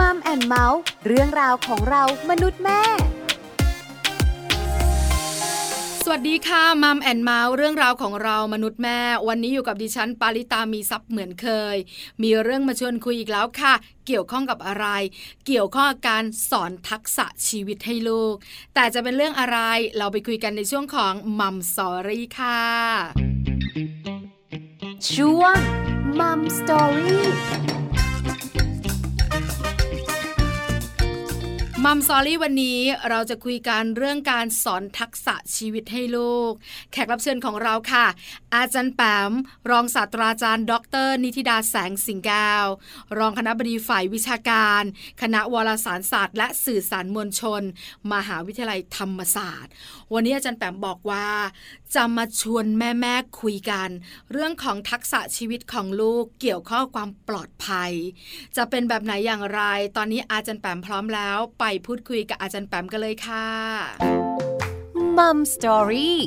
Mom and Mouth เรื่องราวของเรามนุษย์แม่ สวัสดีค่ะ Mom and Mouth เรื่องราวของเรามนุษย์แม่ วันนี้อยู่กับดิฉันปาริตามีซัพ์เหมือนเคย มีเรื่องมาชวนคุยอีกแล้วค่ะ เกี่ยวข้องกับอะไร เกี่ยวข้องกับการสอนทักษะชีวิตให้ลูก แต่จะเป็นเรื่องอะไรเราไปคุยกันในช่วงของ Mom Story ค่ะช่วง Mom Story Mom Story วันนี้เราจะคุยกันเรื่องการสอนทักษะชีวิตให้ลูก แขกรับเชิญของเราค่ะ อาจารย์แปม รองศาสตราจารย์ ดร นิติดาแสงสิงแก้ว รองคณบดีฝ่ายวิชาการ คณะวารสารศาสตร์และสื่อสารมวลชน มหาวิทยาลัยธรรมศาสตร์ วันนี้อาจารย์แปมบอกว่า จะมาชวนแม่ๆคุยกัน เรื่องของทักษะชีวิตของลูกเกี่ยวข้อความปลอดภัย จะเป็นแบบไหนอย่างไร ตอนนี้อาจารย์แปมพร้อมแล้วไปพูดคุยกับอาจารย์แปมกันเลยค่ะมัมสตอรี่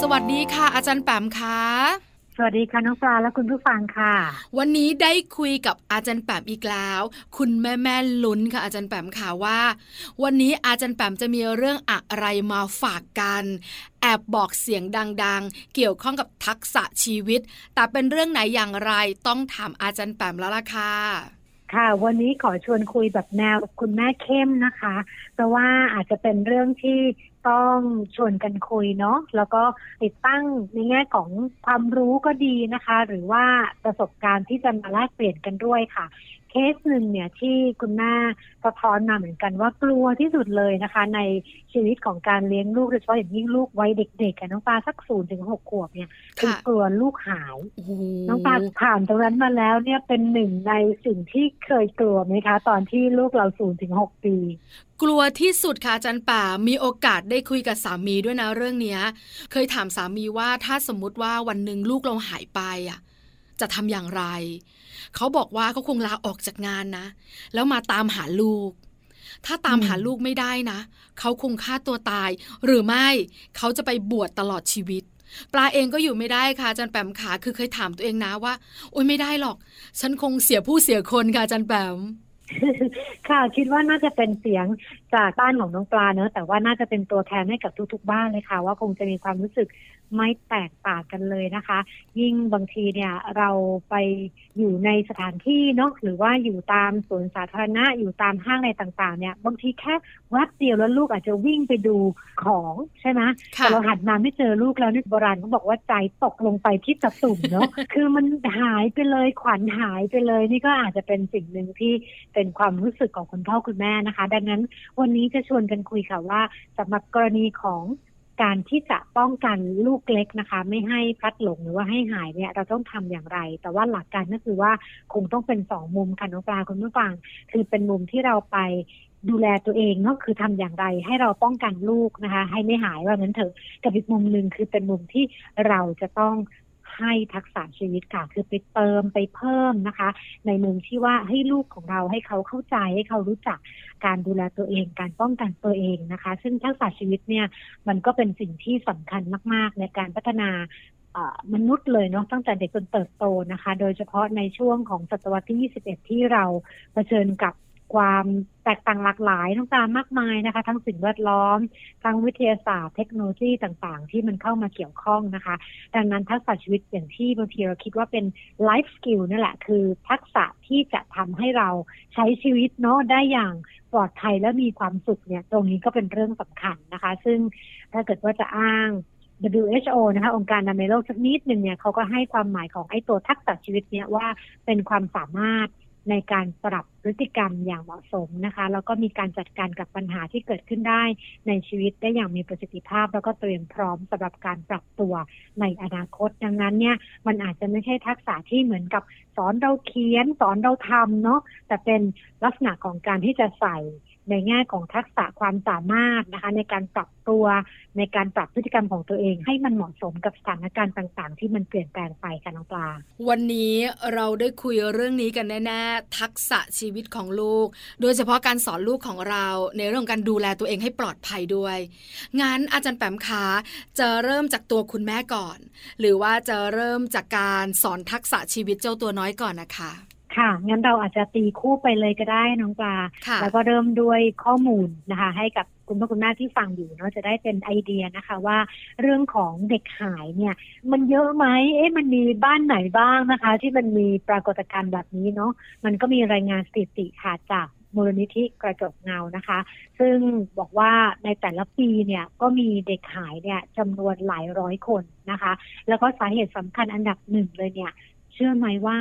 สวัสดีค่ะ อาจารย์แปมคะ สวัสดีค่ะน้องปลาและคุณผู้ฟังค่ะ วันนี้ได้คุยกับอาจารย์แปมอีกแล้ว คุณแม่แม่ๆลุ้นค่ะอาจารย์แปมค่ะว่า วันนี้อาจารย์แปมจะมีเรื่องอะไรมาฝากกัน แอบบอกเสียงดังๆ เกี่ยวข้องกับทักษะชีวิต แต่เป็นเรื่องไหนอย่างไรต้องถามอาจารย์แปมแล้วล่ะค่ะค่ะ วันนี้ขอชวนคุยแบบแนวคุณแม่เข้มนะคะ เพราะว่าอาจจะเป็นเรื่องที่ ต้องชวนกันคุยเนาะแล้วก็ติดตั้งในแง่ของความรู้ก็ดีนะคะ หรือว่าประสบการณ์ที่จะมาแลกเปลี่ยนกันด้วยค่ะ เคสหนึ่งเนี่ยที่คุณแม่สะท้อนมาเหมือนกันว่ากลัวที่สุดเลยนะคะ ในชีวิตของการเลี้ยงลูกโดยเฉพาะอย่างยิ่งลูกวัยเด็กๆน้องปลาสักศูนย์ถึงหกขวบเนี่ยคือกลัวลูกหายน้องปลาผ่านตรงนั้นมาแล้วเนี่ยเป็นหนึ่งในสิ่งที่เคยกลัวไหมคะ ตอนที่ลูกเราศูนย์ถึงหกปี กลัวที่สุดค่ะจารย์ป่ามีโอกาสได้คุยกับสามีด้วยนะเรื่องเนี้ย เคยถามสามีว่าถ้าสมมติว่าวันหนึ่งลูกเราหายไปอะ จะทำอย่างไร เขาบอกว่าเขาคงลาออกจากงานนะ แล้วมาตามหาลูก ถ้าตามหาลูกไม่ได้นะ เขาคงฆ่าตัวตาย หรือไม่เขาจะไปบวชตลอดชีวิต ปลาเองก็อยู่ไม่ได้ค่ะอาจารย์แปมขาคือเคยถามตัวเองนะว่า โอ๊ยไม่ได้หรอก ฉันคงเสียผู้เสียคนค่ะอาจารย์แปมค่ะคิดว่าน่าจะเป็นเสียงจากบ้านของน้องปลาเนอะแต่ว่าน่าจะเป็นตัวแทนให้กับทุกๆ บ้านเลยค่ะ ว่าคงจะมีความรู้สึก ไม่แตกต่างกันเลยนะคะ ยิ่งบางทีเนี่ยเราไปอยู่ในสถานที่เนาะหรือว่าอยู่ตามสวนสาธารณะอยู่ตามห้างอะไรต่างๆ เนี่ยบางทีแค่แวบเดียวแล้วลูกอาจจะวิ่งไปดูของใช่ไหมค่ะแต่เราหันมาไม่เจอลูกแล้วนี่โบราณเขาบอกว่าใจตกลงไปที่ตะตุ่มเนาะคือมันหายไปเลยขวัญหายไปเลย นี่ก็อาจจะเป็นสิ่งหนึ่งที่เป็นความรู้สึกของคุณพ่อคุณแม่นะคะ ดังนั้นวันนี้จะชวนกันคุยค่ะว่าสำหรับกรณีของ การที่จะป้องกันลูกเล็กนะคะ ไม่ให้พลัดหลงหรือว่าให้หายเนี่ยเราต้องทำอย่างไร แต่ว่าหลักการก็คือว่าคงต้องเป็นสองมุมค่ะน้องปลาคุณผู้ฟัง คือเป็นมุมที่เราไปดูแลตัวเองก็คือทำอย่างไรให้เราป้องกันลูกนะคะ ให้ไม่หายว่างั้นเถอะกับอีกมุมหนึ่งคือเป็นมุมที่เราจะต้อง ให้ทักษะชีวิตค่ะ คือไปเติมไปเพิ่มนะคะ ในมุมที่ว่าให้ลูกของเราให้เขาเข้าใจให้เขารู้จักการดูแลตัวเอง การป้องกันตัวเองนะคะ ซึ่งทักษะชีวิตเนี่ยมันก็เป็นสิ่งที่สำคัญมาก ๆ ในการพัฒนามนุษย์เลยเนาะตั้งแต่เด็กจนเติบโตนะคะ โดยเฉพาะในช่วงของศตวรรษที่ 21 ที่เราเผชิญกับ ความแตกต่างหลากหลายต่างๆมากมายนะคะ ทั้งสิ่งแวดล้อม ทั้งวิทยาศาสตร์ เทคโนโลยีต่างๆ ที่มันเข้ามาเกี่ยวข้องนะคะ ดังนั้นทักษะชีวิตอย่างที่บางทีเราคิดว่าเป็น life skill นั่นแหละ คือทักษะที่จะทำให้เราใช้ชีวิตเนาะได้อย่างปลอดภัยและมีความสุขเนี่ยตรงนี้ก็เป็นเรื่องสำคัญนะคะ ซึ่งถ้าเกิดว่าจะอ้าง WHO นะคะองค์การอนามัยโลกสักนิดหนึ่งเนี่ยเขาก็ให้ความหมายของไอ้ตัวทักษะชีวิตเนี่ยว่าเป็นความสามารถ ในการปรับพฤติกรรมอย่างเหมาะสมนะคะ แล้วก็มีการจัดการกับปัญหาที่เกิดขึ้นได้ในชีวิตได้อย่างมีประสิทธิภาพ แล้วก็เตรียมพร้อมสำหรับการปรับตัวในอนาคต ดังนั้นเนี่ยมันอาจจะไม่ใช่ทักษะที่เหมือนกับ สอนเราเขียนสอนเราทำเนาะแต่เป็นลักษณะของการที่จะใส่ในแง่ของทักษะความสามารถนะคะ ในการปรับตัวในการปรับพฤติกรรมของตัวเอง ให้มันเหมาะสมกับสถานการณ์ต่างๆ ที่มันเปลี่ยนแปลงไปค่ะน้องปลา วันนี้เราได้คุยเรื่องนี้กันแน่ๆทักษะชีวิตของลูก โดยเฉพาะการสอนลูกของเรา ในเรื่องการดูแลตัวเองให้ปลอดภัยด้วยงั้นอาจารย์แปมขาจะเริ่มจากตัวคุณแม่ก่อน หรือว่าจะเริ่มจากการสอนทักษะชีวิตเจ้าตัวน้อยก่อนนะคะ ค่ะ งั้นเราอาจจะตีคู่ไปเลยก็ได้น้องปลาค่ะแล้วก็เริ่มด้วยข้อมูลนะคะ ให้กับคุณพ่อคุณแม่ที่ฟังอยู่เนาะจะได้เป็นไอเดียนะคะว่าเรื่องของเด็กหายเนี่ย มันเยอะไหมเอ๊ะมันมีบ้านไหนบ้างนะคะ ที่มันมีปรากฏการณ์แบบนี้เนาะมันก็มีรายงานสถิติค่ะจากมูลนิธิกระจกเงานะคะ ซึ่งบอกว่าในแต่ละปีเนี่ยก็มีเด็กหายเนี่ยจำนวนหลายร้อยคนนะคะ แล้วก็สาเหตุสำคัญอันดับหนึ่งเลยเนี่ยเชื่อไหมว่า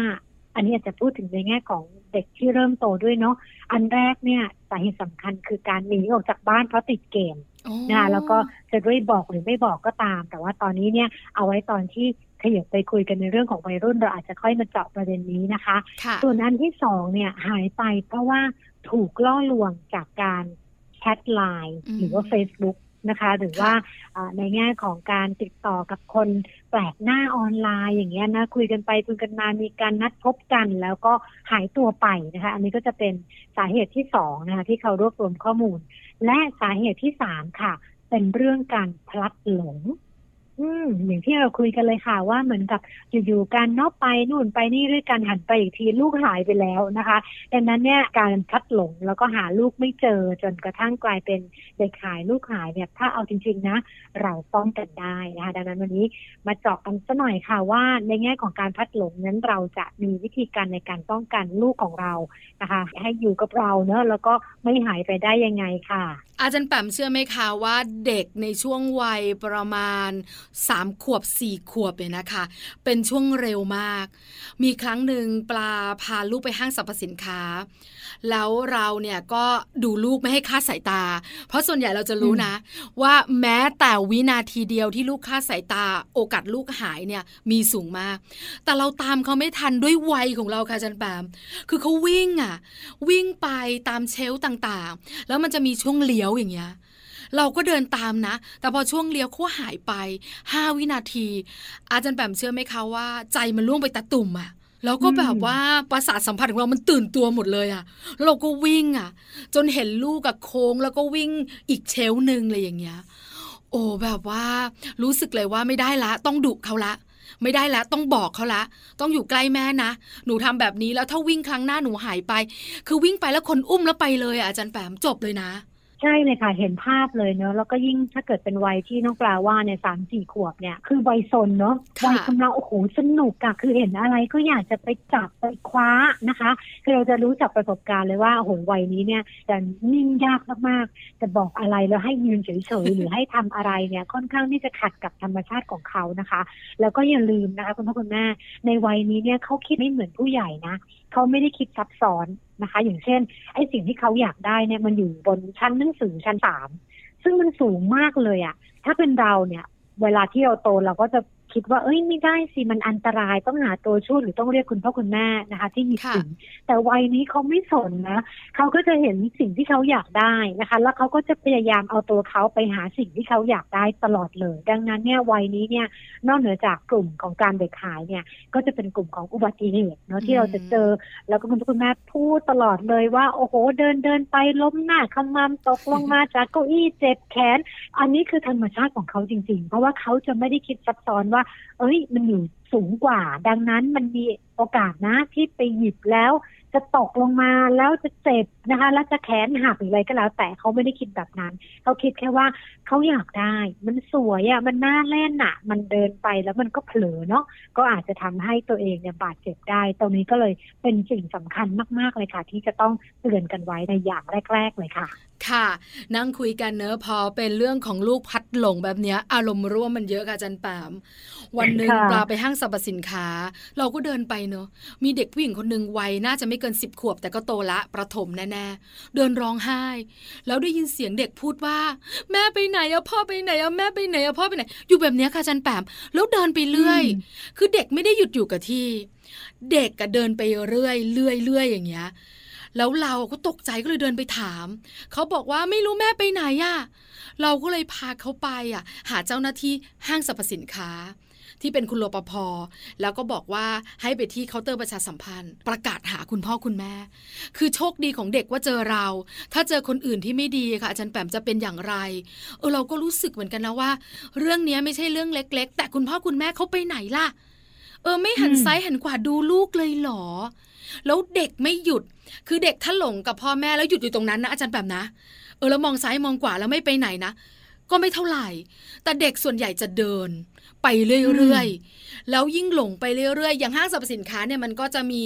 อันนี้อาจจะพูดถึงในแง่ของเด็กที่เริ่มโตด้วยเนาะอันแรกเนี่ยสาเหตุสำคัญคือการหนีออกจากบ้านเพราะติดเกมนะคะแล้วก็จะด้วยบอกหรือไม่บอกก็ตาม แต่ว่าตอนนี้เนี่ยเอาไว้ตอนที่ขยับไปคุยกันในเรื่องของวัยรุ่น เราอาจจะค่อยมาเจาะประเด็นนี้นะคะค่ะส่วนอันที่สองเนี่ยหายไปเพราะว่าถูกล่อลวงจากการแชทไลน์อืมหรือว่า Facebook นะคะ หรือว่าอ่าในแง่ของการติดต่อกับคนแปลกหน้าออนไลน์อย่างเงี้ยนะคุยกันไปคุยกันมามีการนัดพบกัน แล้วก็หายตัวไปนะคะ อันนี้ก็จะเป็นสาเหตุที่สองนะคะที่เขารวบรวมข้อมูล และสาเหตุที่สามค่ะ เป็นเรื่องการพลัดหลง อืมอย่างที่เราคุยกันเลยค่ะ ว่าเหมือนกับอยู่ๆการนอกไปนู่นไปนี่ด้วยการหันไปอีกทีลูกหายไปแล้วนะคะดังนั้นเนี่ยการพัดหลงแล้วก็หาลูกไม่เจอจนกระทั่งกลายเป็นเด็กหายลูกหายเนี่ยถ้าเอาจริง ๆนะ เราป้องกันได้นะคะดังนั้นวันนี้มาเจาะกันสักหน่อยค่ะว่าในแง่ของการพัดหลงนั้นเราจะมีวิธีการในการป้องกันลูกของเรานะคะ ให้อยู่กับเราเนอะแล้วก็ไม่หายไปได้ยังไงค่ะ อาจารย์แปมเชื่อไหมคะว่าเด็กในช่วงวัยประมาณสามขวบสี่ขวบเนี่ยนะคะ เป็นช่วงเร็วมาก มีครั้งหนึ่งปลาพาลูกไปห้างสรรพสินค้า แล้วเราเนี่ยก็ดูลูกไม่ให้คาดสายตา เพราะส่วนใหญ่เราจะรู้นะ ว่าแม้แต่วินาทีเดียวที่ลูกคาดสายตา โอกาสลูกหายเนี่ยมีสูงมาก แต่เราตามเขาไม่ทันด้วยวัยของเราค่ะจารย์แปมคือเขาวิ่งอะ วิ่งไปตามเชล์ต่างๆ แล้วมันจะมีช่วงเลี้ยวอย่างเงี้ย เราก็เดินตามนะ แต่พอช่วงเลี้ยวเขาหายไปห้าวินาที อาจารย์แปมเชื่อไหมคะว่า ใจมันล่วงไปตะตุ่มอะแล้วก็แบบว่าประสาทสัมผัสของเรามันตื่นตัวหมดเลยอะแล้วเราก็วิ่งอะจนเห็นลูกกับโค้งแล้วก็วิ่งอีกเชลฟ์หนึ่งเลยอย่างเงี้ย โอ้แบบว่ารู้สึกเลยว่าไม่ได้ละ ต้องดุเขาละไม่ได้แล้วต้องบอกเขาละ ต้องอยู่ใกล้แม่นะ หนูทำแบบนี้แล้วถ้าวิ่งครั้งหน้าหนูหายไป คือวิ่งไปแล้วคนอุ้มแล้วไปเลยอะอาจารย์แปมจบเลยนะ ใช่เลยค่ะเห็นภาพเลยเนอะแล้วก็ยิ่งถ้าเกิดเป็นวัยที่น้องปลาว่าเนี่ยสามสี่ขวบเนี่ย คือวัยซนเนอะค่ะ วัยกำลังโอ้โหสนุกอะคือเห็นอะไรก็อยากจะไปจับไปคว้านะคะ คือเราจะรู้จากประสบการณ์เลยว่าโอ้โหวัยนี้เนี่ยจะนิ่งยากมากๆจะบอกอะไรแล้วให้ยืนเฉยๆ หรือให้ทำอะไรเนี่ยค่อนข้างที่จะขัดกับธรรมชาติของเขานะคะ แล้วก็อย่าลืมนะคะคุณพ่อคุณแม่ในวัยนี้เนี่ยเขาคิดไม่เหมือนผู้ใหญ่นะ เขาไม่ได้คิดซับซ้อนนะคะ อย่างเช่น ไอ้สิ่งที่เขาอยากได้เนี่ยมันอยู่บนชั้นหนังสือชั้นสามซึ่งมันสูงมากเลยอะถ้าเป็นเราเนี่ย เวลาที่เราโตเราก็จะ คิดว่าเอ้ยไม่ได้สิมันอันตรายต้องหาตัวช่วยหรือต้องเรียกคุณพ่อคุณแม่นะคะ ที่หยิบค่ะถึงแต่วัยนี้เขาไม่สนนะเขาก็จะเห็นสิ่งที่เขาอยากได้นะคะ แล้วเขาก็จะพยายามเอาตัวเขาไปหาสิ่งที่เขาอยากได้ตลอดเลย ดังนั้นเนี่ยวัยนี้เนี่ยนอกเหนือจากกลุ่มของการเด็กหายเนี่ยก็จะเป็นกลุ่มของอุบัติเหตุเนาะที่เราจะเจอ แล้วก็คุณพ่อคุณแม่พูดตลอดเลยว่าโอ้โหเดินเดินไปล้มหน้าขมำตกลงมาจากเก้าอี้เจ็บแขน อันนี้คือธรรมชาติของเขาจริง ๆ เพราะว่าเขาจะไม่ได้คิดซับซ้อนว่าเอ้ย มันอยู่สูงกว่า ดังนั้นมันมีโอกาสนะที่ไปหยิบแล้ว จะตกลงมาแล้วจะเจ็บนะคะ แล้วจะแขนหักหรืออะไรก็แล้ว แต่เขาไม่ได้คิดแบบนั้น เขาคิดแค่ว่าเขาอยากได้ มันสวยอะ่ะ มันน่าเล่นอะ่ะ มันเดินไปแล้วมันก็เผลอเนาะ ก็อาจจะทำให้ตัวเองเนี่ยบาดเจ็บได้ ตรงนี้ก็เลยเป็นสิ่งสำคัญมาก ๆเลยค่ะ ที่จะต้องเตือนกันไว้ในอย่างแรก ๆ เลยค่ะ ค่ะ นั่งคุยกันเนอะพอเป็นเรื่องของลูกพัดหลงแบบเนี้ย อารมณ์ร่วมมันเยอะค่ะอาจันแปมวันหนึ่งค่ะปลาไปห้างสรรพสินค้า เราก็เดินไปเนอะมีเด็กผู้หญิงคนหนึ่งวัยน่าจะไม่เกินสิบขวบแต่ก็โตละประถมแน่ๆเดินร้องไห้ แล้วได้ยินเสียงเด็กพูดว่า แม่ไปไหนอะพ่อไปไหนอะแม่ไปไหนอะพ่อไปไหน อยู่แบบเนี้ยค่ะอาจันแปมแล้วเดินไปเรื่อยอืมคือเด็กไม่ได้หยุดอยู่กับที่ เด็กก็เดินไปเรื่อยเรื่อยเรื่อยอย่างเงี้ย แล้วเราก็ตกใจก็เลยเดินไปถาม เขาบอกว่าไม่รู้แม่ไปไหนอะเราก็เลยพาเขาไปอะหาเจ้าหน้าที่ห้างสรรพสินค้า ที่เป็นคุณรปภแล้วก็บอกว่าให้ไปที่เคาน์เตอร์ประชาสัมพันธ์ ประกาศหาคุณพ่อคุณแม่ คือโชคดีของเด็กว่าเจอเรา ถ้าเจอคนอื่นที่ไม่ดีค่ะอาจารย์แปมจะเป็นอย่างไรเออเราก็รู้สึกเหมือนกันนะว่า เรื่องนี้ไม่ใช่เรื่องเล็ก ๆ แต่คุณพ่อคุณแม่เขาไปไหนล่ะเออไม่หันซ้ายหันขวาดูลูกเลยเหรอ แล้วเด็กไม่หยุด คือเด็กถ้าหลงกับพ่อแม่แล้วหยุดอยู่ตรงนั้นนะอาจารย์แบบนะ เออแล้วมองซ้ายมองขวาแล้วไม่ไปไหนนะ ก็ไม่เท่าไหร่ แต่เด็กส่วนใหญ่จะเดินไปเรื่อยๆ แล้วยิ่งหลงไปเรื่อยๆ อย่างห้างสรรพสินค้าเนี่ยมันก็จะมี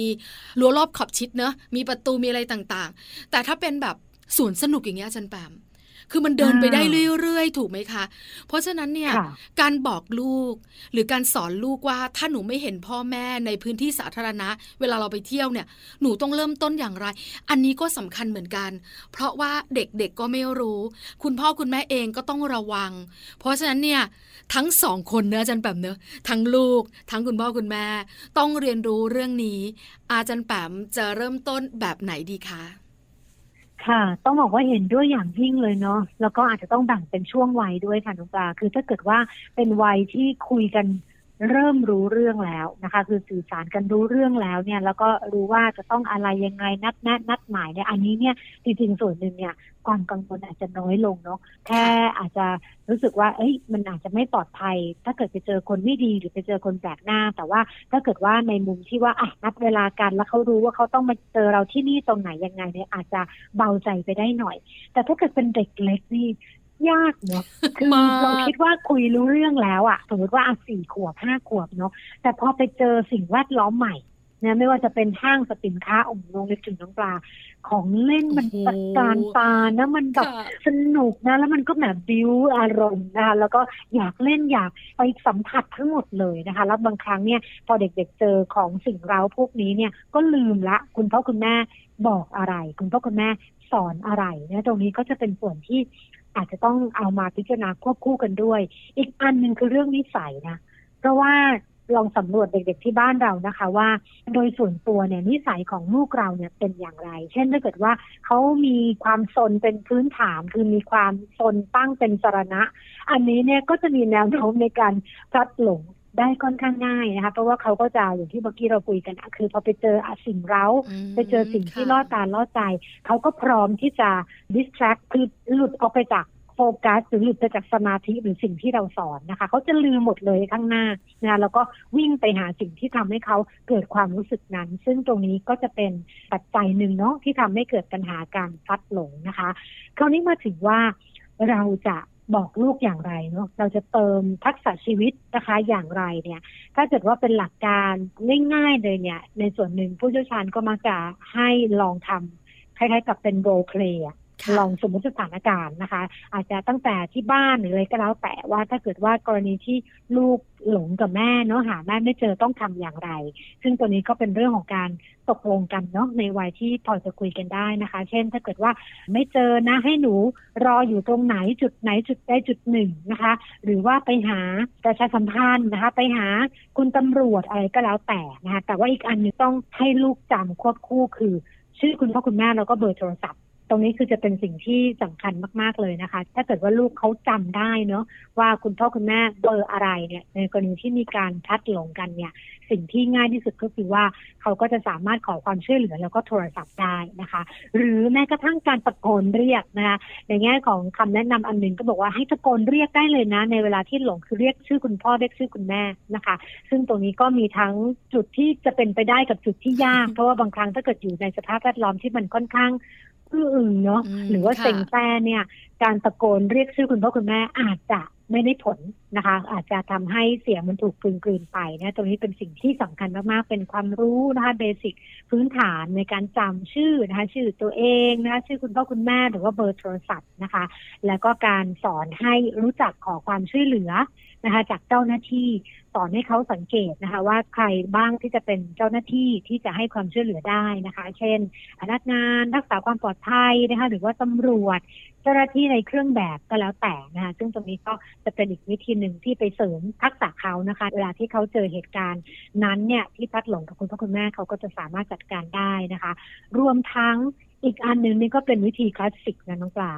รั้วรอบขอบชิดเนอะ มีประตูมีอะไรต่างๆ แต่ถ้าเป็นแบบสวนสนุกอย่างเงี้ยอาจารย์แปม คือมันเดินไปได้เรื่อยๆ ถูกไหมคะ เพราะฉะนั้นเนี่ยค่ะการบอกลูก หรือการสอนลูกว่าถ้าหนูไม่เห็นพ่อแม่ในพื้นที่สาธารณะ เวลาเราไปเที่ยวเนี่ยหนูต้องเริ่มต้นอย่างไร อันนี้ก็สำคัญเหมือนกัน เพราะว่าเด็กๆก็ไม่รู้ คุณพ่อคุณแม่เองก็ต้องระวัง เพราะฉะนั้นเนี่ยทั้งสองคนเนอะอาจารย์แปมเนอะทั้งลูก ทั้งคุณพ่อคุณแม่ ต้องเรียนรู้เรื่องนี้ อาจารย์แปมจะเริ่มต้นแบบไหนดีคะ ค่ะ ต้องบอกว่าเห็นด้วยอย่างยิ่งเลยเนาะแล้วก็อาจจะต้องแบ่งเป็นช่วงวัยด้วยค่ะน้องปลาคือถ้าเกิดว่าเป็นวัยที่คุยกัน เริ่มรู้เรื่องแล้วนะคะ คือสื่อสารกันรู้เรื่องแล้วเนี่ย แล้วก็รู้ว่าจะต้องอะไรยังไงนัดแนะนัดหมายเนี่ยอันนี้เนี่ยจริงๆส่วนหนึ่งเนี่ยความกังวลอาจจะน้อยลงเนาะแค่อาจจะรู้สึกว่า เอ้ย มันอาจจะไม่ปลอดภัย ถ้าเกิดไปเจอคนไม่ดีหรือไปเจอคนแปลกหน้า แต่ว่าถ้าเกิดว่าในมุมที่ว่าอะนัดเวลากันแล้วเขารู้ว่าเขาต้องมาเจอเราที่นี่ตรงไหนยังไงเนี่ยอาจจะเบาใจไปได้หน่อย แต่ถ้าเกิดเป็นเด็กเล็กนี่ ยากเนาะคือมากเราคิดว่าคุยรู้เรื่องแล้วอะสมมติว่าอะสี่ขวบห้าขวบเนาะแต่พอไปเจอสิ่งแวดล้อมใหม่นะไม่ว่าจะเป็นห้างสรรพสินค้าองค์ลงเล็กถึงน้องปลา ของเล่นมันโอ้โหตะการตานะมันแบบค่ะสนุกนะ แล้วมันก็แบบบิวอารมณ์นะคะแล้วก็อยากเล่นอยากไปสัมผัสทั้งหมดเลยนะคะ แล้วบางครั้งเนี่ย พอเด็กๆเจอของสิ่งเร้าพวกนี้เนี่ยก็ลืมละ คุณพ่อคุณแม่บอกอะไร คุณพ่อคุณแม่สอนอะไรนะตรงนี้ก็จะเป็นส่วนที่ อาจจะต้องเอามาพิจารณาควบคู่กันด้วย อีกอันหนึ่งคือเรื่องนิสัยนะเพราะว่าลองสำรวจเด็กๆที่บ้านเรานะคะ ว่าโดยส่วนตัวเนี่ยนิสัยของลูกเราเนี่ยเป็นอย่างไร เช่นถ้าเกิดว่าเขามีความสนเป็นพื้นฐานคือมีความสนตั้งเป็นสรณะ อันนี้เนี่ยก็จะมีแนวโน้มในการพลัดหลง ได้ค่อนข้างง่ายนะคะเพราะว่าเขาก็จะอย่างที่เมื่อกี้เราคุยกันอะคือพอไปเจออะสิ่งเร้ามไปเจอสิ่งที่ค่ะล่อตาล่อใจ เขาก็พร้อมที่จะ distract คือหลุดออกไปจากโฟกัสหรือหลุดไปจากสมาธิหรือสิ่งที่เราสอนนะคะ เขาจะลืมหมดเลยข้างหน้านะแล้วก็วิ่งไปหาสิ่งที่ทำให้เขาเกิดความรู้สึกนั้น ซึ่งตรงนี้ก็จะเป็นปัจจัยหนึ่งเนาะที่ทำให้เกิดปัญหาการพลัดหลงนะคะ คราวนี้มาถึงว่าเราจะ บอกลูกอย่างไรเนาะเราจะเติมทักษะชีวิตนะคะอย่างไรเนี่ย ถ้าเกิดว่าเป็นหลักการง่ายๆเลยเนี่ย ในส่วนหนึ่งผู้เชี่ยวชาญก็มักจะให้ลองทำคล้ายๆกับเป็นโรลเพลย์ ลองสมมติสถานการณ์นะคะ อาจจะตั้งแต่ที่บ้านหรืออะไรก็แล้วแต่ว่าถ้าเกิดว่ากรณีที่ลูกหลงกับแม่เนาะหาแม่ไม่เจอต้องทำอย่างไร ซึ่งตัวนี้ก็เป็นเรื่องของการตกลงกันเนาะในวัยที่พอจะคุยกันได้นะคะ เช่น ถ้าเกิดว่าไม่เจอนะให้หนูรออยู่ตรงไหนจุดไหนจุดใดจุดหนึ่งนะคะ หรือว่าไปหาประชาสัมพันธ์นะคะ ไปหาคุณตำรวจอะไรก็แล้วแต่นะคะแต่ว่าอีกอันหนึงต้องให้ลูกจำควบคู่คือ ชื่อคุณพ่อคุณแม่แล้วก็เบอร์โทรศัพท์ ตรงนี้คือจะเป็นสิ่งที่สำคัญมาก ๆ เลยนะคะ ถ้าเกิดว่าลูกเขาจำได้เนาะว่าคุณพ่อคุณแม่เบอร์อะไรเนี่ย ในกรณีที่มีการพัดหลงกันเนี่ย สิ่งที่ง่ายที่สุดก็คือว่าเขาก็จะสามารถขอความช่วยเหลือแล้วก็โทรศัพท์ได้นะคะ หรือแม้กระทั่งการตะโกนเรียกนะคะในแง่ของคำแนะนำอันหนึ่งก็บอกว่าให้ตะโกนเรียกได้เลยนะ ในเวลาที่หลงคือเรียกชื่อคุณพ่อเรียกชื่อคุณแม่นะคะ ซึ่งตรงนี้ก็มีทั้งจุดที่จะเป็นไปได้กับจุดที่ยาก เพราะว่าบางครั้งถ้าเกิดอยู่ในสภาพแวดล้อมที่มันค่อนข้าง อื้ออึงเนาะอืมหรือว่าค่ะเซ็งแซ่เนี่ย การตะโกนเรียกชื่อคุณพ่อคุณแม่อาจจะไม่ได้ผลนะคะ อาจจะทำให้เสียงมันถูกกลืนกลืนไปนะตรงนี้เป็นสิ่งที่สำคัญมากๆ เป็นความรู้นะคะเบสิกพื้นฐานในการจำชื่อนะคะชื่อตัวเองนะคะชื่อคุณพ่อคุณแม่หรือว่าเบอร์โทรศัพท์นะคะ แล้วก็การสอนให้รู้จักขอความช่วยเหลือนะคะจากเจ้าหน้าที่สอนให้เขาสังเกตนะคะ ว่าใครบ้างที่จะเป็นเจ้าหน้าที่ที่จะให้ความช่วยเหลือได้นะคะ เช่นพนักงานรักษาความปลอดภัยนะคะหรือว่าตำรวจ เจ้าหน้าที่ในเครื่องแบบก็แล้วแต่นะคะซึ่งตรงนี้ก็จะเป็นอีกวิธีหนึ่งที่ไปเสริมทักษะเขานะคะ เวลาที่เขาเจอเหตุการณ์นั้นเนี่ยที่พัดหลงกับคุณพ่อคุณแม่เขาก็จะสามารถจัดการได้นะคะ รวมทั้งอีกอันหนึ่งนี่ก็เป็นวิธีคลาสสิกนะน้องปลา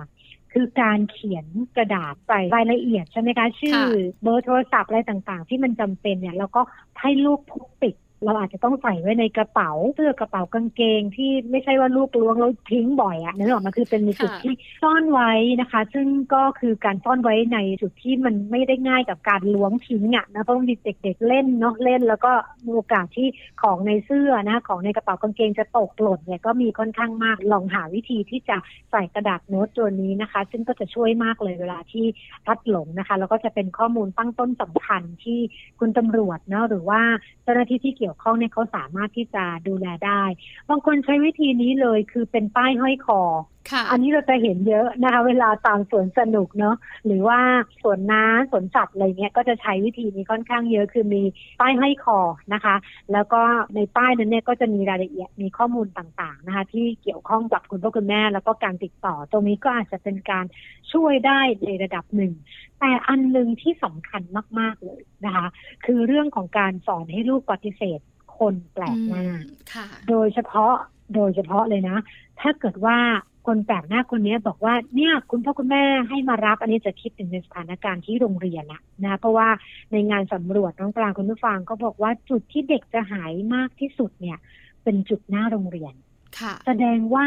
คือการเขียนกระดาษใส่รายละเอียดใช่ไหมคะ ชื่อเบอร์โทรศัพท์อะไรต่างๆ ที่มันจำเป็นเนี่ย แล้วก็ให้ลูกพกติด เราอาจจะต้องใส่ไว้ในกระเป๋าเสื้อกระเป๋ากางเกงที่ไม่ใช่ว่าลูกล้วงแล้วทิ้งบ่อยอะนึกออกมาคือเป็นจุดที่ซ่อนไว้นะคะ ซึ่งก็คือการซ่อนไว้ในจุดที่มันไม่ได้ง่ายกับการล้วงทิ้งอะนะเพราะมีเด็ก ๆ เล่นเนาะเล่น แล้วก็มีโอกาสที่ของในเสื้อนะของในกระเป๋ากางเกงจะตกหล่นเนี่ยก็มีค่อนข้างมากลองหาวิธีที่จะใส่กระดาษโน้ตตัวนี้นะคะ ซึ่งก็จะช่วยมากเลยเวลาที่พัดหลงนะคะ แล้วก็จะเป็นข้อมูลตั้งต้นสำคัญที่คุณตำรวจเนาะหรือว่าเจ้าหน้าที่ที่เกี่ยวี่ยวข้องเนี่ยเขาสามารถที่จะดูแลได้ บางคนใช้วิธีนี้เลยคือเป็นป้ายห้อยคอ อันนี้เราจะเห็นเยอะนะคะ เวลาตามสวนสนุกเนาะหรือว่าสวนน้ำสวนสัตว์อะไรเงี้ยก็จะใช้วิธีนี้ค่อนข้างเยอะคือมีป้ายห้อยคอนะคะ แล้วก็ในป้ายนั้นเนี่ยก็จะมีรายละเอียดมีข้อมูลต่างๆนะคะ ที่เกี่ยวข้องกับคุณพ่อคุณแม่ แล้วก็การติดต่อ ตรงนี้ก็อาจจะเป็นการช่วยได้ในระดับหนึ่ง แต่อันหนึ่งที่สำคัญมากๆเลยนะคะ คือเรื่องของการสอนให้ลูกปฏิเสธคนแปลกหน้าโดยเฉพาะโดยเฉพาะเลยนะ ถ้าเกิดว่า คนแปลกหน้าคนนี้บอกว่าเนี่ยคุณพ่อคุณแม่ให้มารับ อันนี้จะคิดถึงในสถานการณ์ที่โรงเรียนนะนะเพราะว่าในงานสำรวจน้องปลาคุณผู้ฟังก็บอกว่าจุดที่เด็กจะหายมากที่สุดเนี่ย เป็นจุดหน้าโรงเรียนแสดงว่า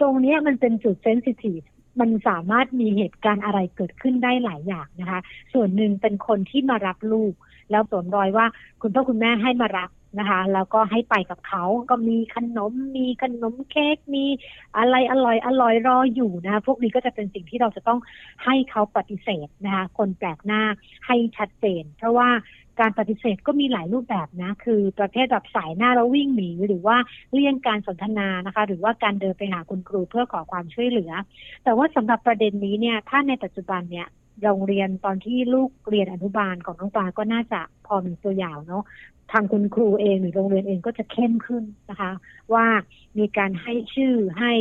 ตรงนี้มันเป็นจุดเซนซิทีฟมันสามารถมีเหตุการณ์อะไรเกิดขึ้นได้หลายอย่างนะคะ ส่วนหนึ่งเป็นคนที่มารับลูก แล้วสวมรอยว่าคุณพ่อคุณแม่ให้มารับ นะคะ แล้วก็ให้ไปกับเขาก็มีขนม มีขนมเค้กมีอะไรอร่อยอร่อยรออยู่นะคะพวกนี้ก็จะเป็นสิ่งที่เราจะต้องให้เขาปฏิเสธนะคะคนแปลกหน้าให้ชัดเจน เพราะว่าการปฏิเสธก็มีหลายรูปแบบนะ คือประเภทแบบสายหน้าแล้ววิ่งหนีหรือว่าเลี่ยงการสนทนานะคะ หรือว่าการเดินไปหาคุณครูเพื่อขอความช่วยเหลือ แต่ว่าสำหรับประเด็นนี้เนี่ย ถ้าในปัจจุบันเนี่ย โรงเรียนตอนที่ลูกเรียนอนุบาลของน้องปลาก็น่าจะพอมีตัวอย่างเนาะทางคุณครูเองหรือโรงเรียนเองก็จะเข้มขึ้นนะคะ ว่ามีการให้ชื่อให้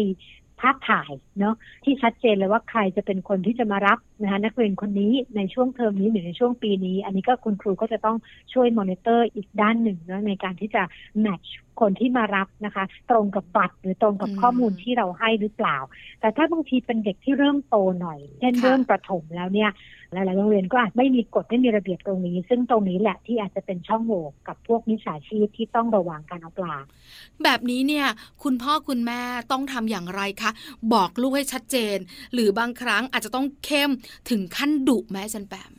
ภาพถ่ายเนาะที่ชัดเจนเลยว่าใครจะเป็นคนที่จะมารับนะคะนักเรียนคนนี้ในช่วงเทอมนี้หรือในช่วงปีนี้ อันนี้ก็คุณครูก็จะต้องช่วยมอนิเตอร์อีกด้านหนึ่งนะในการที่จะ match คนที่มารับนะคะ ตรงกับบัตรหรือตรงกับข้อมูลที่เราให้หรือเปล่า แต่ถ้าบางทีเป็นเด็กที่เริ่มโตหน่อย เช่นเริ่มประถมแล้วเนี่ยหลายๆโรงเรียนก็อาจไม่มีกฎไม่มีระเบียบตรงนี้ ซึ่งตรงนี้แหละที่อาจจะเป็นช่องโหว่กับพวกมิจฉาชีพที่ต้องระวังการเอาปลาแบบนี้เนี่ย คุณพ่อคุณแม่ต้องทำอย่างไรคะ บอกลูกให้ชัดเจน หรือบางครั้งอาจจะต้องเข้มถึงขั้นดุแม่จันแปม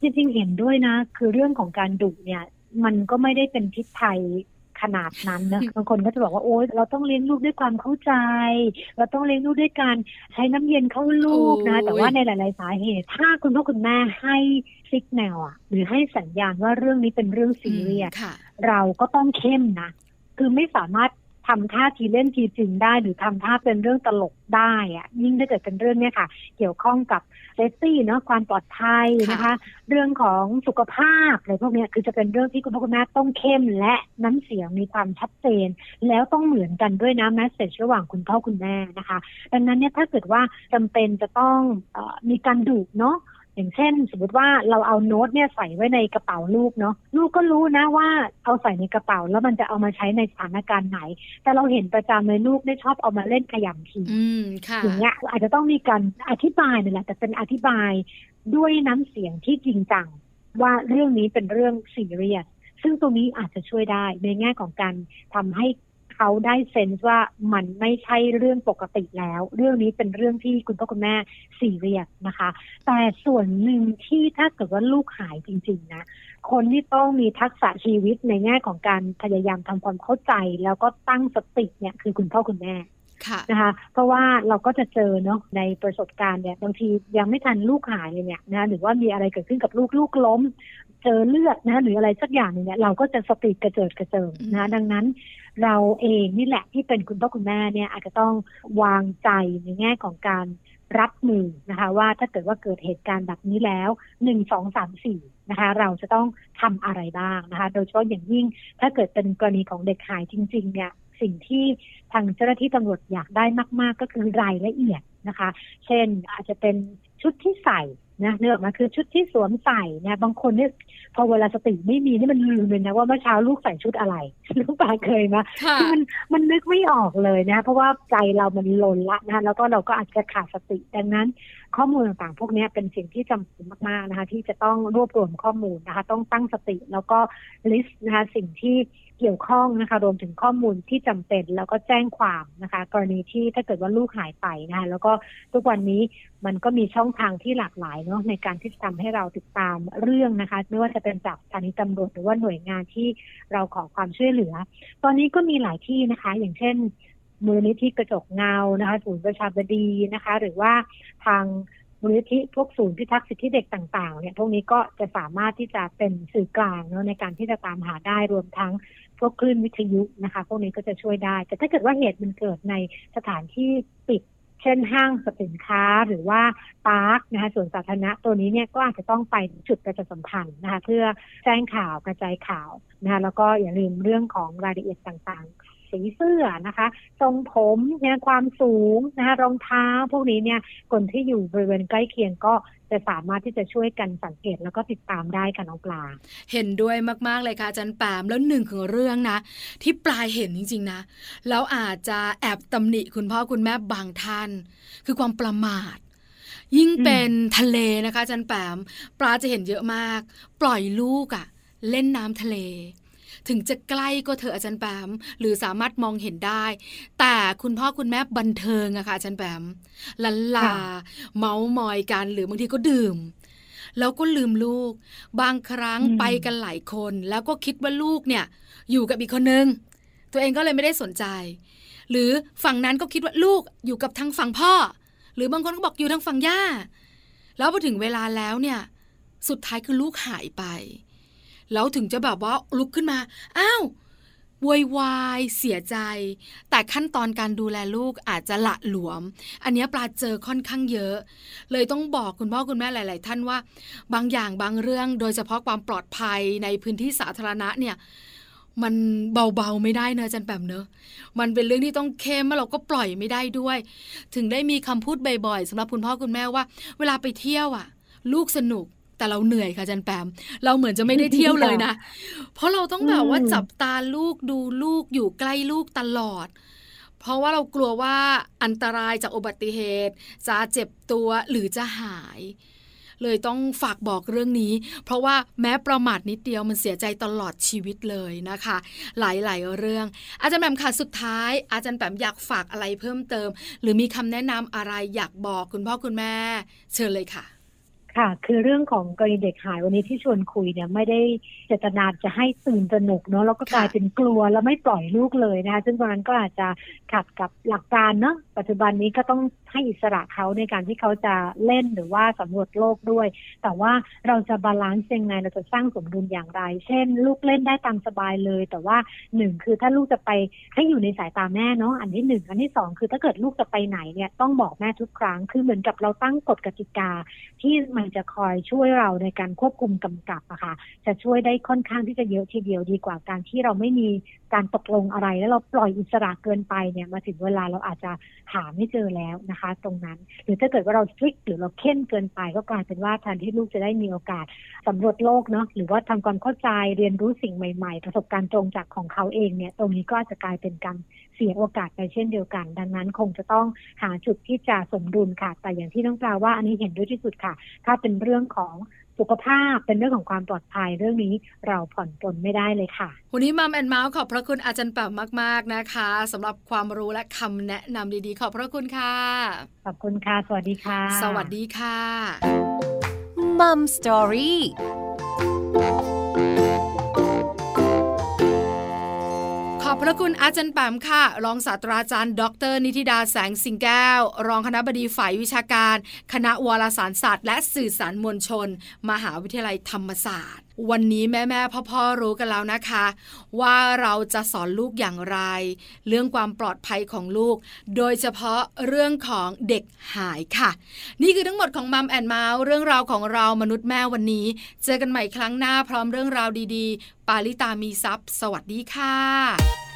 จริงๆเห็นด้วยนะ คือเรื่องของการดุเนี่ย มันก็ไม่ได้เป็นพิษภัย ขนาดนั้นนะบางคนก็จะบอกว่าโอ๊ยเราต้องเลี้ยงลูกด้วยความเข้าใจ เราต้องเลี้ยงลูกด้วยการใช้น้ำเย็นเข้าลูบนะ แต่ว่าในหลาย ๆ สาเหตุ ถ้าคุณพ่อคุณแม่ให้ signal อะหรือให้สัญญาณว่าเรื่องนี้เป็นเรื่องซีเรียสเราก็ต้องเข้มนะ คือไม่สามารถ ทำท่าทีเล่นทีจริงได้ หรือทำท่าเป็นเรื่องตลกได้อะยิ่งถ้าเกิดเป็นเรื่องเนี้ยค่ะ เกี่ยวข้องกับ safety เนาะความปลอดภัยนะคะ เรื่องของสุขภาพอะไรพวกนี้คือจะเป็นเรื่องที่คุณพ่อคุณแม่ต้องเข้มและน้ำเสียงมีความชัดเจน แล้วต้องเหมือนกันด้วยนะแมสเซจระหว่างคุณพ่อคุณแม่นะคะ ดังนั้นเนี่ยถ้าเกิดว่าจำเป็นจะต้องอมีการดุเนาะ อย่างเช่น สมมติว่าเราเอาโน้ตเนี่ยใส่ไว้ในกระเป๋าลูกเนาะลูกก็รู้นะว่าเอาใส่ในกระเป๋าแล้วมันจะเอามาใช้ในสถานการณ์ไหน แต่เราเห็นประจำเลยลูกได้ชอบเอามาเล่นขยำทีอย่างเงี้ยอาจจะต้องมีการอธิบายนี่แหละแต่เป็นอธิบายด้วยน้ำเสียงที่จริงจังว่าเรื่องนี้เป็นเรื่องซีเรียสซึ่งตรงนี้อาจจะช่วยได้ในแง่ของการทำให้ เขาได้เซนส์ว่ามันไม่ใช่เรื่องปกติแล้ว เรื่องนี้เป็นเรื่องที่คุณพ่อคุณแม่สี่เรียกนะคะ แต่ส่วนหนึ่งที่ถ้าเกิดว่าลูกหายจริง ๆ นะ คนที่ต้องมีทักษะชีวิตในแง่ของการพยายามทำความเข้าใจ แล้วก็ตั้งสติเนี่ยคือคุณพ่อคุณแม่นะคะเพราะว่าเราก็จะเจอเนาะในประสบการณ์เนี่ยบางทียังไม่ทันลูกหายเลยเนี่ยนะหรือว่ามีอะไรเกิดขึ้นกับลูกลูกล้ม เจอเลือดนะหรืออะไรสักอย่างเนี่ยเราก็จะสติกระเจิดกระเจิงนะดังนั้น เราเองนี่แหละที่เป็นคุณพ่อคุณแม่เนี่ยอาจจะต้องวางใจในแง่ของการรับมือนะคะว่าถ้าเกิดว่าเกิดเหตุการณ์แบบนี้แล้วหนึ่งสองสามสี่นะคะเราจะต้องทำอะไรบ้างนะคะ โดยเฉพาะอย่างยิ่งถ้าเกิดเป็นกรณีของเด็กหายจริง ๆ เนี่ยสิ่งที่ทางเจ้าหน้าที่ตำรวจอยากได้มาก ๆ ก็คือรายละเอียดนะคะ เช่นอาจจะเป็นชุดที่ใส่ นะเนื้อออกมาคือชุดที่สวมใส่นะบางคนเนี่ยพอเวลาสติไม่มีนี่มันลืมเลยนะว่าเมื่อเช้าลูกใส่ชุดอะไรลูกปลาเคยมาค่ะคือมันมันนึกไม่ออกเลยนะ เพราะว่าใจเรามันลนละนะคะแล้วก็เราก็อาจจะขาดสติดังนั้นข้อมูลต่างๆ พวกนี้เป็นสิ่งที่จำเป็นมากๆนะคะ ที่จะต้องรวบรวมข้อมูลนะคะ ต้องตั้งสติแล้วก็ลิสต์นะคะ สิ่งที่เกี่ยวข้องนะคะ รวมถึงข้อมูลที่จำเป็นแล้วก็แจ้งความนะคะ กรณีที่ถ้าเกิดว่าลูกหายไปนะคะแล้วก็ทุกวันนี้มันก็มีช่องทางที่หลากหลายเนาะในการที่จะทำให้เราติดตามเรื่องนะคะ ไม่ว่าจะเป็นจากสถานีตำรวจหรือว่าหน่วยงานที่เราขอความช่วยเหลือ ตอนนี้ก็มีหลายที่นะคะ อย่างเช่น มูลนิธิกระจกเงานะคะศูนย์ประชาบดีนะคะ หรือว่าทางมูลนิธิพวกศูนย์พิทักษ์สิทธิเด็กต่างๆเนี่ยพวกนี้ก็จะสามารถที่จะเป็นสื่อกลางเนาะในการที่จะตามหาได้รวมทั้งพวกคลื่นวิทยุนะคะ พวกนี้ก็จะช่วยได้ แต่ถ้าเกิดว่าเหตุมันเกิดในสถานที่ปิดเช่นห้างสรรพสินค้าหรือว่าปาร์คนะคะส่วนสาธารณะตัวนี้เนี่ยก็อาจจะต้องไปจุดประชาสัมพันธ์นะคะ เพื่อแจ้งข่าวกระจายข่าวนะคะแล้วก็อย่าลืมเรื่องของรายละเอียดต่างๆ สีเสื้อนะคะ ทรงผมเนี่ยความสูงนะคะรองเท้า พวกนี้เนี่ยคนที่อยู่บริเวณใกล้เคียงก็จะสามารถที่จะช่วยกันสังเกตแล้วก็ติดตามได้ค่ะน้องปลา เห็นด้วยมากๆเลยค่ะอาจารย์แปมแล้วหนึ่งของเรื่องนะ ที่ปลายเห็นจริง ๆ นะแล้วอาจจะแอบตำหนิคุณพ่อคุณแม่บางท่าน คือความประมาทยิ่งเป็นทะเลนะคะจารย์แปมปลาจะเห็นเยอะมาก ปล่อยลูกอะเล่นน้ำทะเล ถึงจะใกล้ก็เถอะอาจารย์แปมหรือสามารถมองเห็นได้ แต่คุณพ่อคุณแม่บันเทิงอะค่ะอาจารย์แปมลันลา เมาส์มอยกันหรือบางทีก็ดื่มแล้วก็ลืมลูก บางครั้งอืมไปกันหลายคน แล้วก็คิดว่าลูกเนี่ย อยู่กับอีกคนนึง ตัวเองก็เลยไม่ได้สนใจ หรือฝั่งนั้นก็คิดว่าลูกอยู่กับทางฝั่งพ่อ หรือบางคนก็บอกอยู่ทางฝั่งย่า แล้วพอถึงเวลาแล้วเนี่ย สุดท้ายคือลูกหายไป แล้วถึงจะแบบว่าลุกขึ้นมา อ้าวโวยวายเสียใจ แต่ขั้นตอนการดูแลลูกอาจจะละหลวม อันนี้ปลาเจอค่อนข้างเยอะ เลยต้องบอกคุณพ่อคุณแม่หลาย ๆ ท่านว่า บางอย่างบางเรื่องโดยเฉพาะความปลอดภัยในพื้นที่สาธารณะเนี่ยมันเบาๆไม่ได้เนอะจันแปมเนอะมันเป็นเรื่องที่ต้องเข้มแล้วเราก็ปล่อยไม่ได้ด้วย ถึงได้มีคำพูดบ่อยๆสำหรับคุณพ่อคุณแม่ว่า เวลาไปเที่ยวอะ ลูกสนุก แต่เราเหนื่อยค่ะอาจันแปม เราเหมือนจะไม่ได้เที่ยวเลยนะ เพราะเราต้องแบบว่าอืมจับตาลูกดูลูกอยู่ใกล้ลูกตลอด เพราะว่าเรากลัวว่าอันตรายจากอุบัติเหตุ จะเจ็บตัวหรือจะหาย เลยต้องฝากบอกเรื่องนี้ เพราะว่าแม้ประมาทนิดเดียวมันเสียใจตลอดชีวิตเลยนะคะ หลายๆเรื่อง อาจารย์แปมค่ะสุดท้าย อาจารย์แปมอยากฝากอะไรเพิ่มเติม หรือมีคำแนะนำอะไรอยากบอกคุณพ่อคุณแม่ เชิญเลยค่ะ ค่ะ คือเรื่องของกรณีเด็กหายวันนี้ที่ชวนคุยเนี่ยไม่ได้เจตนาจะให้ตื่นตระหนกเนาะแล้วก็กลายเป็นกลัวแล้วไม่ปล่อยลูกเลยนะคะซึ่งตอนนั้นก็อาจจะขัดกับหลักการเนาะปัจจุบันนี้ก็ต้อง ให้อิสระเขาในการที่เขาจะเล่นหรือว่าสำรวจโลกด้วย แต่ว่าเราจะ balance ยังไงเราจะสร้างสมดุลอย่างไร เช่น ลูกเล่นได้ตามสบายเลย แต่ว่าหนึ่งคือถ้าลูกจะไปให้อยู่ในสายตาแม่เนาะอันที่หนึ่งอันที่สองคือถ้าเกิดลูกจะไปไหนเนี่ยต้องบอกแม่ทุกครั้งคือเหมือนกับเราตั้งกฎกติกา ที่มันจะคอยช่วยเราในการควบคุมกำกับอะค่ะ จะช่วยได้ค่อนข้างที่จะเยอะทีเดียวดีกว่าการที่เราไม่มีการตกลงอะไร แล้วเราปล่อยอิสระเกินไปเนี่ยมาถึงเวลาเราอาจจะหาไม่เจอแล้วนะคะตรงนั้น หรือถ้าเกิดว่าเราสตริกหรือเราเข้มเกินไป ก็กลายเป็นว่าแทนที่ลูกจะได้มีโอกาสสำรวจโลกเนาะหรือว่าทำความเข้าใจเรียนรู้สิ่งใหม่ ๆ ประสบการณ์ตรงจากของเขาเองเนี่ยตรงนี้ก็จจะกลายเป็นการเสียโอกาสไปเช่นเดียวกัน ดังนั้นคงจะต้องหาจุดที่จะสมดุลค่ะ แต่อย่างที่น้องปลาว่าอันนี้เห็นด้วยที่สุดค่ะ ถ้าเป็นเรื่องของ สุขภาพเป็นเรื่องของความปลอดภัยเรื่องนี้เราผ่อนปลนไม่ได้เลยค่ะ วันนี้ Mom and Mouth ขอบพระคุณอาจารย์แปมมาก ๆ นะคะสำหรับความรู้และคำแนะนำดีๆ ขอบพระคุณค่ะ ขอบคุณค่ะ สวัสดีค่ะ สวัสดีค่ะ Mom Story ขอบพระคุณอาจารย์แปมค่ะ รองศาสตราจารย์ ดร นิธิดาแสงสิงแก้ว รองคณบดีฝ่ายวิชาการ คณะวารสารศาสตร์ และสื่อสารมวลชน มหาวิทยาลัยธรรมศาสตร์วันนี้แม่แม่พ่อพ่อรู้กันแล้วนะคะ ว่าเราจะสอนลูกอย่างไร เรื่องความปลอดภัยของลูก โดยเฉพาะเรื่องของเด็กหายค่ะ นี่คือทั้งหมดของ Mom and Mouth เรื่องราวของเรามนุษย์แม่วันนี้ เจอกันใหม่ครั้งหน้าพร้อมเรื่องราวดีๆ ปาลิตามีทรัพย์สวัสดีค่ะ